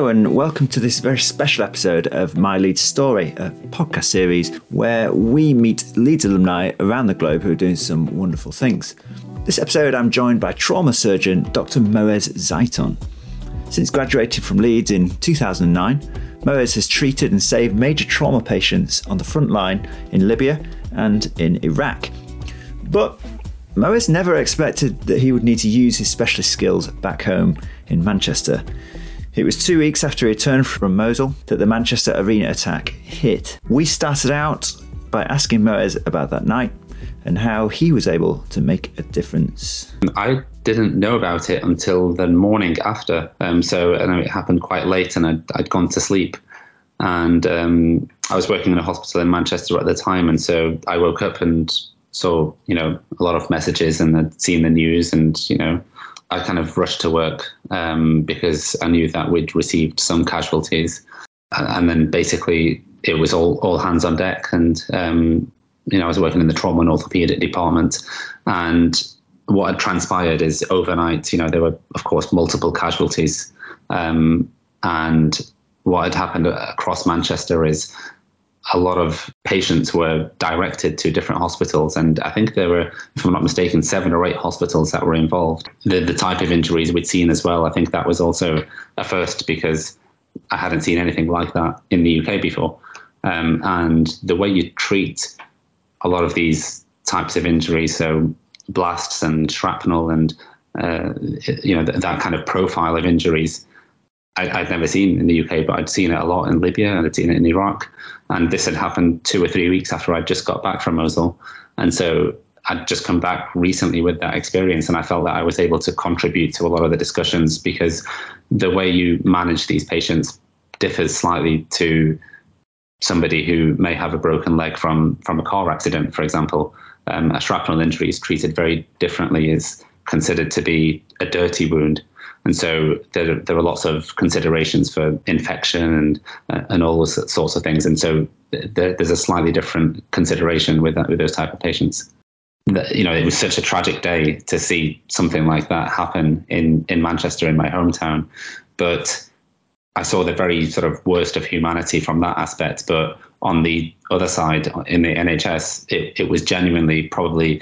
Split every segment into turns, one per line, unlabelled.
Hello, and welcome to this very special episode of My Leeds Story, a podcast series where we meet Leeds alumni around the globe who are doing some wonderful things. This episode, I'm joined by trauma surgeon Dr. Moez Zeiton. Since graduating from Leeds in 2009, Moez has treated and saved major trauma patients on the front line in Libya and in Iraq. But Moez never expected that he would need to use his specialist skills back home in Manchester. It was two weeks after he returned from Mosul that the Manchester Arena attack hit. We started out by asking Moez about that night and how he was able to make a difference.
I didn't know about it until the morning after. Um, so know it happened quite late and I'd, I'd gone to sleep. And um, I was working in a hospital in Manchester at the time. And so I woke up and saw, you know, a lot of messages and had seen the news and, you know, I kind of rushed to work um, because I knew that we'd received some casualties, and then basically it was all all hands on deck. And um, you know, I was working in the trauma and orthopedic department, and what had transpired is overnight, you know, there were of course multiple casualties, um, and what had happened across Manchester is a lot of patients were directed to different hospitals. And I think there were, if I'm not mistaken, seven or eight hospitals that were involved. The, the type of injuries we'd seen as well, I think that was also a first because I hadn't seen anything like that in the UK before. Um, and the way you treat a lot of these types of injuries, so blasts and shrapnel and uh, you know th- that kind of profile of injuries, I, would never seen in the UK, but I'd seen it a lot in Libya and I'd seen it in Iraq. And this had happened two or three weeks after I'd just got back from Mosul. And so I'd just come back recently with that experience. And I felt that I was able to contribute to a lot of the discussions because the way you manage these patients differs slightly to somebody who may have a broken leg from, from a car accident, for example. Um, a shrapnel injury is treated very differently, is considered to be a dirty wound. And so there, there are lots of considerations for infection and uh, and all those sorts of things. And so there, there's a slightly different consideration with that, with those type of patients. That, you know, it was such a tragic day to see something like that happen in in Manchester, in my hometown. But I saw the very sort of worst of humanity from that aspect. But on the other side, in the NHS, it, it was genuinely probably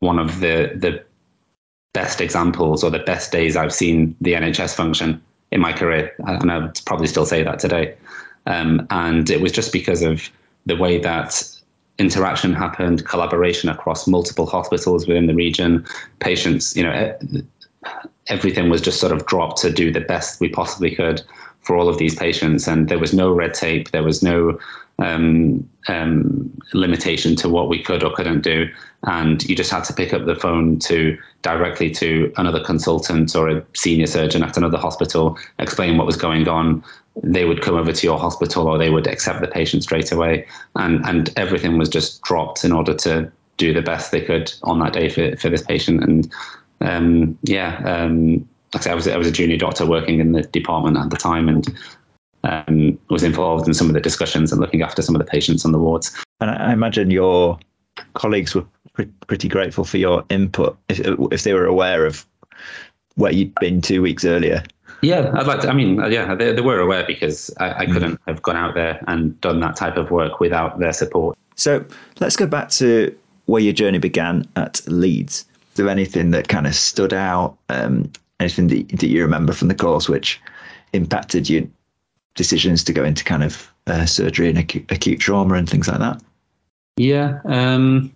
one of the the best examples or the best days I've seen the NHS function in my career, and I'd probably still say that today. Um, and it was just because of the way that interaction happened, collaboration across multiple hospitals within the region, patients, you know, everything was just sort of dropped to do the best we possibly could for all of these patients. And there was no red tape, there was no um, um, limitation to what we could or couldn't do. And you just had to pick up the phone to directly to another consultant or a senior surgeon at another hospital, explain what was going on. They would come over to your hospital or they would accept the patient straight away. And, and everything was just dropped in order to do the best they could on that day for, for this patient. And um, yeah, um, like I, said, I was I was a junior doctor working in the department at the time, and um, was involved in some of the discussions and looking after some of the patients on the wards.
And I imagine your colleagues were pretty grateful for your input if, if they were aware of where you'd been two weeks earlier.
Yeah, I'd like to. I mean, uh, yeah, they, they were aware because I, I couldn't have gone out there and done that type of work without their support.
So let's go back to where your journey began at Leeds. Is there anything that kind of stood out? Um, anything that, that you remember from the course which impacted your decisions to go into kind of uh, surgery and acute, acute, trauma and things like that?
Yeah, um,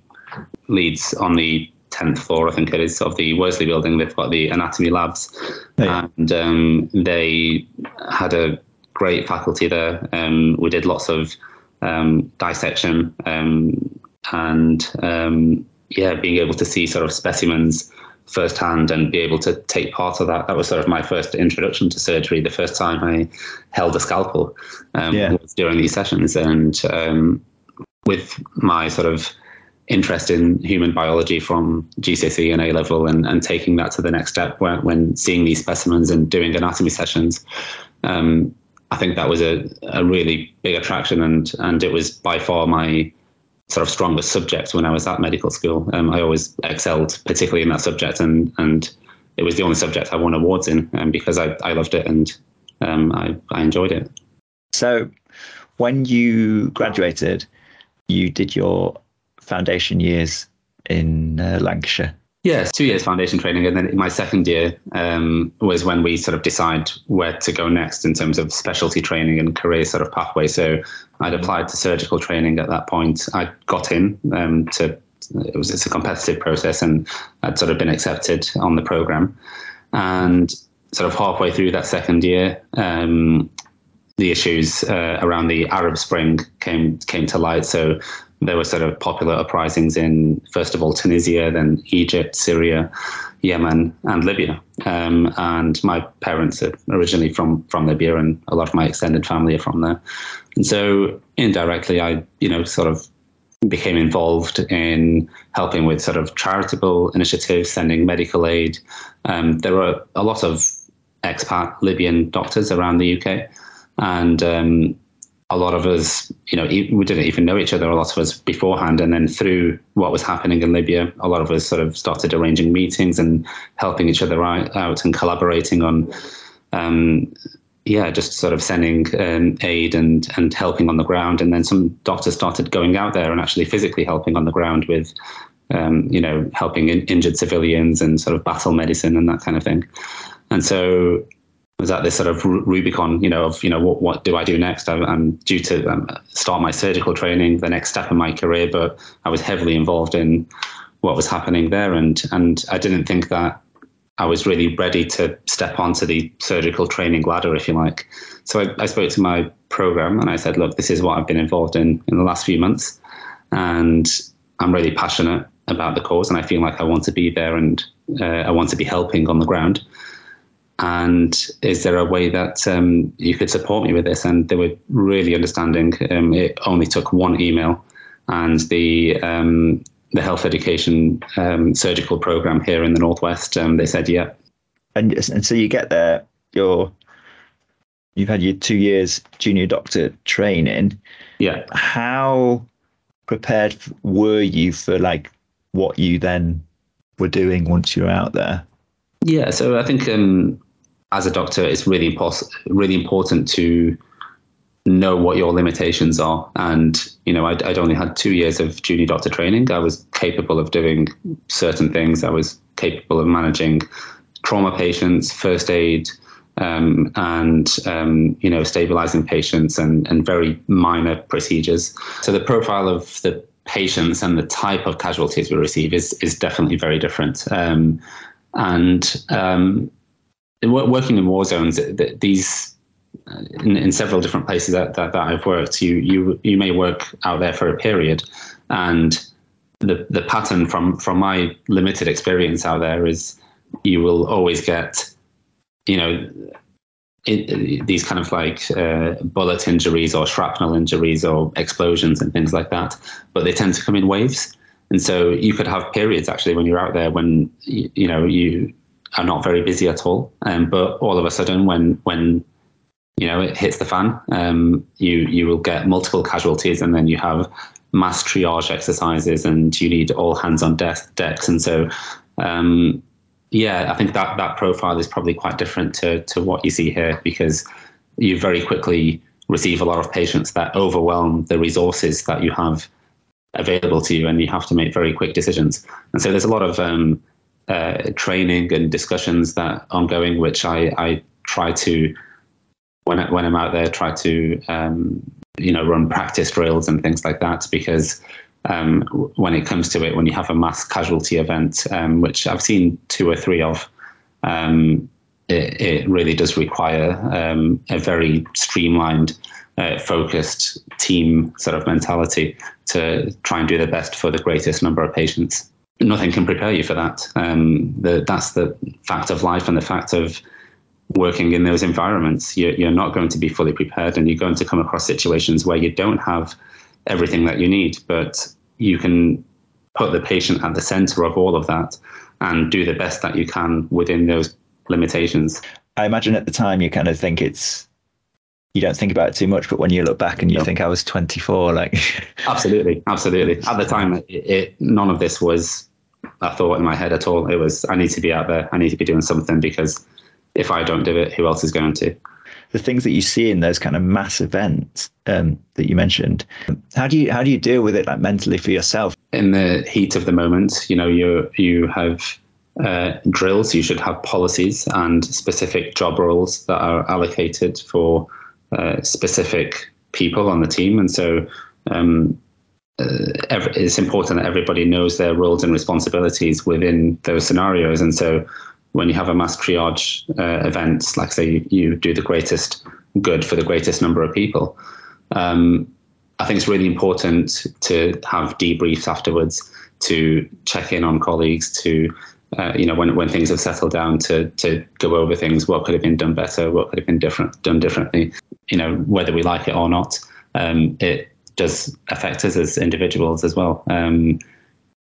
Leeds on the 10th floor, I think it is, of the Worsley building. They've got the anatomy labs. Yeah. And um, they had a great faculty there. Um, we did lots of um, dissection um, and, um, yeah, being able to see sort of specimens firsthand and be able to take part of that. That was sort of my first introduction to surgery. The first time I held a scalpel um, yeah. during these sessions. And with my sort of interest in human biology from GCSE and A level and, and taking that to the next step when, when seeing these specimens and doing anatomy sessions. Um, I think that was a, a really big attraction and, and it was by far my sort of strongest subject when I was at medical school. Um, I always excelled, particularly in that subject, and, and it was the only subject I won awards in um, because I, I loved it and um, I, I enjoyed it.
So, when you graduated, you did your foundation years in uh, Lancashire.
Yes, two years foundation training, and then my second year um, was when we sort of decide where to go next in terms of specialty training and career sort of pathway. So I'd applied to surgical training at that point. I got in um, to it was it's a competitive process, and I'd sort of been accepted on the program. And sort of halfway through that second year, um, the issues uh, around the Arab Spring came came to light. So there were sort of popular uprisings in first of all Tunisia, then Egypt, Syria, Yemen, and Libya. Um, and my parents are originally from from Libya, and a lot of my extended family are from there. And so indirectly, I you know sort of became involved in helping with sort of charitable initiatives, sending medical aid. Um, there were a lot of expat Libyan doctors around the UK, and um, a lot of us, you know, we didn't even know each other, a lot of us beforehand. And then through what was happening in Libya, a lot of us sort of started arranging meetings and helping each other out and collaborating on, um, yeah, just sort of sending um, aid and, and helping on the ground. And then some doctors started going out there and actually physically helping on the ground with, um, you know, helping in, injured civilians and sort of battle medicine and that kind of thing. And so was at this sort of Rubicon, you know, of you know what what do I do next? I'm, I'm due to um, start my surgical training, the next step in my career, but I was heavily involved in what was happening there, and and I didn't think that I was really ready to step onto the surgical training ladder, if you like. So I, I spoke to my program and I said, look, this is what I've been involved in in the last few months, and I'm really passionate about the cause, and I feel like I want to be there and uh, I want to be helping on the ground and is there a way that um, you could support me with this? And they were really understanding. Um, it only took one email, and the um, the health education um, surgical program here in the northwest. Um, they said, yeah.
And and so you get there. You're you've had your two years junior doctor training.
Yeah.
How prepared were you for like what you then were doing once you're out there?
Yeah, so I think um, as a doctor, it's really important really important to know what your limitations are. And you know, I'd, I'd, only had two years of junior doctor training. I was capable of doing certain things. I was capable of managing trauma patients, first aid, um, and um, you know, stabilizing patients and and very minor procedures. So the profile of the patients and the type of casualties we receive is is definitely very different. Um, and working in war zones, these in, in several different places that, that, that, I've worked, you you you may work out there for a period, and the the pattern from from my limited experience out there is you will always get, you know. It, these kind of like uh, bullet injuries or shrapnel injuries or explosions and things like that, but they tend to come in waves. And so you could have periods actually when you're out there when you, you know you are not very busy at all. Um, but all of a sudden, when when you know it hits the fan, um, you you will get multiple casualties, and then you have mass triage exercises, and you need all hands on deck decks. And so, um, yeah, I think that that profile is probably quite different to to what you see here because you very quickly receive a lot of patients that overwhelm the resources that you have available to you, and you have to make very quick decisions. And so there's a lot of um, uh, training and discussions that ongoing, which I, I try to when I, when I'm out there try to um, you know run practice drills and things like that because um, when it comes to it, when you have a mass casualty event, um, which I've seen two or three of, um, it, it, really does require um, a very streamlined, uh, focused team sort of mentality to try and do the best for the greatest number of patients nothing can prepare you for that. Um, the, that's the fact of life and the fact of working in those environments. You're, you're not going to be fully prepared, and you're going to come across situations where you don't have everything that you need, but you can put the patient at the center of all of that and do the best that you can within those limitations.
I imagine at the time you kind of think it's you don't think about it too much, but when you look back and you no. think I was 24, like
absolutely, absolutely. At the time, it, it, none of this was a thought in my head at all. It was I need to be out there. I need to be doing something because if I don't do it, who else is going to?
the things that you see in those kind of mass events um, that you mentioned. How do you how do you deal with it like mentally for yourself?
In the heat of the moment, you know, you you have uh, drills. You should have policies and specific job roles that are allocated for uh, specific people on the team, and so. Um, uh, every, it's important that everybody knows their roles and responsibilities within those scenarios. And so, when you have a mass triage uh, event, like say you, you, do the greatest good for the greatest number of people, um, I think it's really important to have debriefs afterwards, to check in on colleagues, to uh, you know when when things have settled down, to to go over things, what could have been done better, what could have been different done differently, you know whether we like it or not. Um, it does affect us as individuals as well. Um,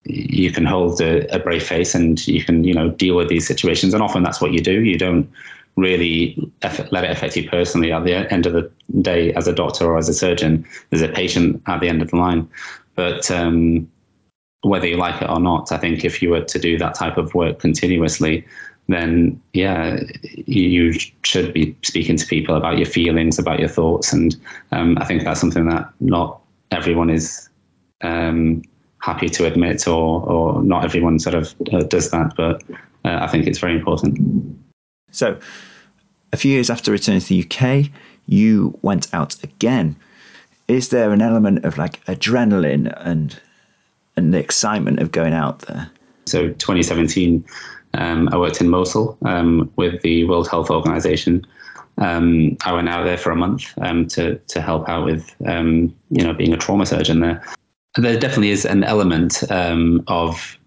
you can hold a, a, brave face and you can, you know, deal with these situations. And often that's what you do. You don't really let it affect you personally. At the end of the day, as a doctor or as a surgeon, there's a patient at the end of the line. But um, whether you like it or not, I think if you were to do that type of work continuously, then yeah, you, should be speaking to people about your feelings, about your thoughts, and um, I think that's something that not everyone is um, happy to admit, or or not everyone sort of uh, does that. But uh, I think it's very important.
So, a few years after returning to the UK, you went out again. Is there an element of like adrenaline and and the excitement of going out there?
So, 2017, um, I worked in Mosul um, with the World Health Organization um, I went out there for a month um, to to help out with um, you know being a trauma surgeon there. There definitely is an element um, of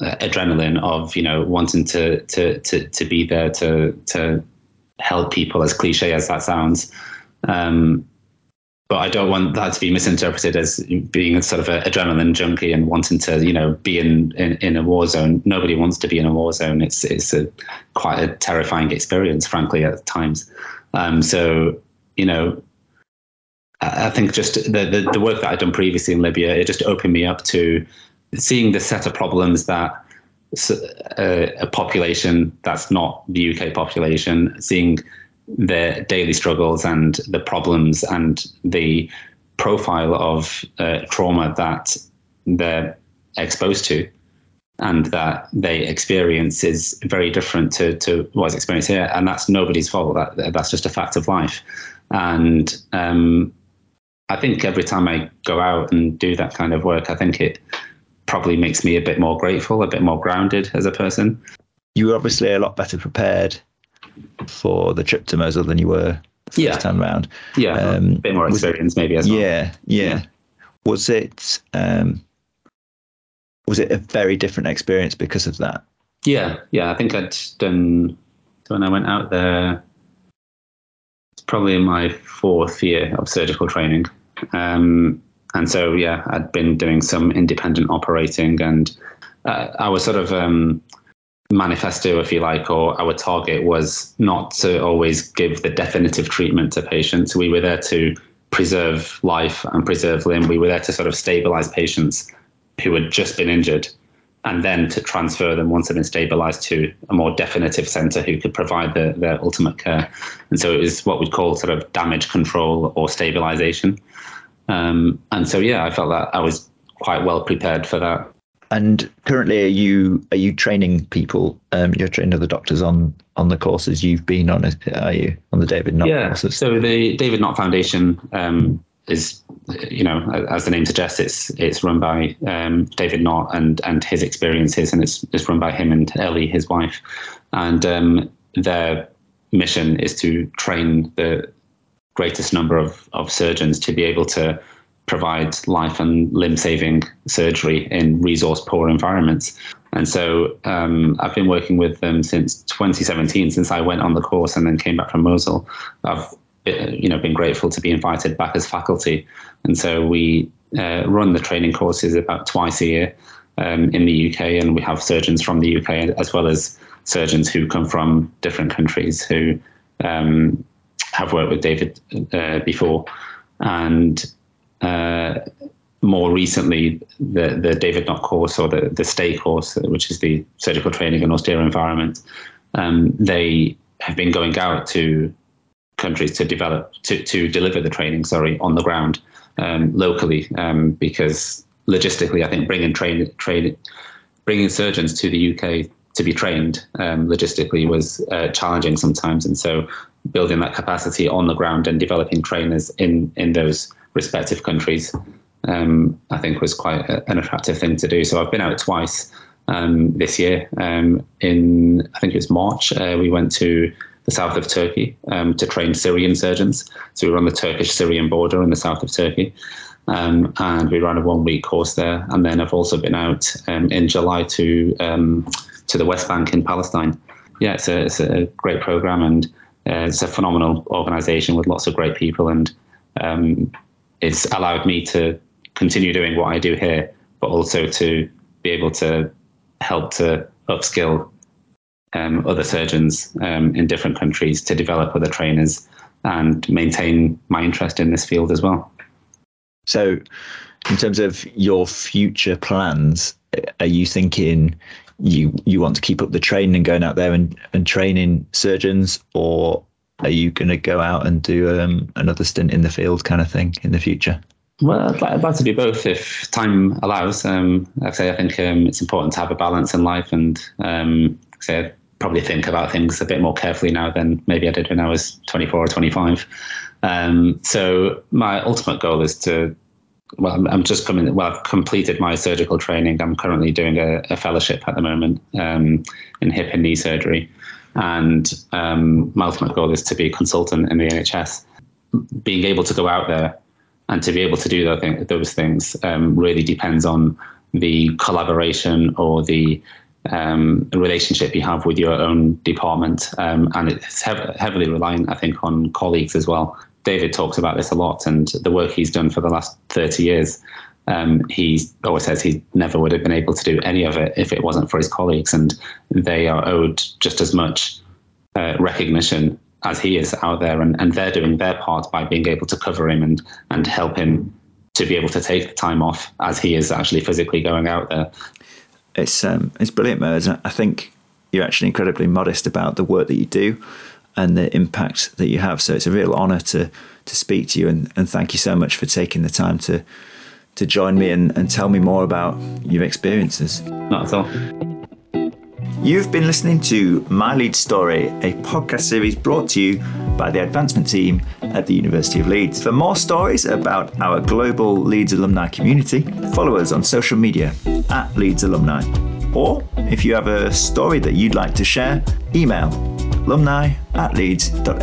uh, adrenaline of you know wanting to to to to be there to to help people, as cliche as that sounds. Um, but I don't want that to be misinterpreted as being sort of an adrenaline junkie and wanting to, you know, be in, in, in, a war zone. Nobody wants to be in a war zone. It's it's a quite a terrifying experience, frankly, at times. Um, so, you know, I think just the, the, the work that I'd done previously in Libya, it just opened me up to seeing the set of problems that a, a population that's not the UK population, seeing their daily struggles and the problems and the profile of uh, trauma that they're exposed to and that they experience is very different to, to what's experienced here. And that's nobody's fault. That, that's just a fact of life. And um, I think every time I go out and do that kind of work, I think it probably makes me a bit more grateful, a bit more grounded as a person.
You were obviously a lot better prepared for the trip to Mosul than you were first yeah. time round.
Yeah, um, a bit more experience maybe as
well. Yeah, yeah. yeah. Was it um, was it a very different experience because of that?
Yeah, yeah. I think I'd done when I went out there. It's probably my fourth year of surgical training, um, and so yeah, I'd been doing some independent operating, and uh, I was sort of um, manifesto, if you like, or our target was not to always give the definitive treatment to patients. We were there to preserve life and preserve limb. We were there to sort of stabilize patients who had just been injured and then to transfer them once they've been stabilized to a more definitive center who could provide the, their ultimate care. And so it was what we'd call sort of damage control or stabilization. Um, and so, yeah, I felt that I was quite well prepared for that.
And currently, are you are you training people? Um, you're training other doctors on on the courses you've been on. Are you on the David Nott
yeah.
courses?
So the David Nott Foundation um, is, you know, as the name suggests, it's it's run by um, David Nott and and his experiences, and it's it's run by him and Ellie, his wife, and um, their mission is to train the greatest number of of surgeons to be able to provide life and limb saving surgery in resource poor environments. And so um, I've been working with them since 2017, since I went on the course and then came back from Mosul. I've you know been grateful to be invited back as faculty, and so we uh, run the training courses about twice a year um, in the UK, and we have surgeons from the UK as well as surgeons who come from different countries who um, have worked with David uh, before, and uh, more recently, the, the David Nott course or the, the STAY course, which is the surgical training in austere environment, um, they have been going out to countries to develop to, to deliver the training. Sorry, on the ground um, locally, um, because logistically, I think bringing train train bringing surgeons to the UK to be trained um, logistically was uh, challenging sometimes, and so building that capacity on the ground and developing trainers in in those respective countries, um, I think was quite a, an attractive thing to do. So I've been out twice um, this year. Um, in I think it was March, uh, we went to the south of Turkey um, to train Syrian surgeons. So we were on the Turkish-Syrian border in the south of Turkey. Um, and we ran a one-week course there. And then I've also been out um, in July to um, to the West Bank in Palestine. Yeah, it's a, it's a great program, and uh, it's a phenomenal organisation with lots of great people, and um, it's allowed me to continue doing what I do here, but also to be able to help to upskill um, other surgeons um, in different countries to develop other trainers and maintain my interest in this field as well.
So, in terms of your future plans, are you thinking you you want to keep up the training and going out there and, and training surgeons, or are you going to go out and do um, another stint in the field kind of thing in the future?
Well, I'd like, I'd like to do both if time allows. Um, like I say, I think um, it's important to have a balance in life, and um, like say, I probably think about things a bit more carefully now than maybe I did when I was 24 or 25. Um, so my ultimate goal is to well, I'm, I'm, just coming. Well, I've completed my surgical training. I'm currently doing a, a fellowship at the moment um, in hip and knee surgery, and um, my ultimate goal is to be a consultant in the NHS. Being able to go out there and to be able to do those, things um, really depends on the collaboration or the um, relationship you have with your own department, um, and it's hev- heavily reliant, I think, on colleagues as well. David talks about this a lot, and the work he's done for the last 30 years. Um, he always says he never would have been able to do any of it if it wasn't for his colleagues, and they are owed just as much uh, recognition as he is out there, and, and they're doing their part by being able to cover him and and help him to be able to take the time off as he is actually physically going out there.
It's um, it's brilliant, Mo. I think you're actually incredibly modest about the work that you do and the impact that you have. So it's a real honour to to speak to you and, and thank you so much for taking the time to to join me and, and tell me more about your experiences.
Not at all.
You've been listening to My Leeds Story, a podcast series brought to you by the advancement team at the University of Leeds. For more stories about our global Leeds alumni community, follow us on social media at Leeds Alumni. Or if you have a story that you'd like to share, email alumni at leeds.ac.uk.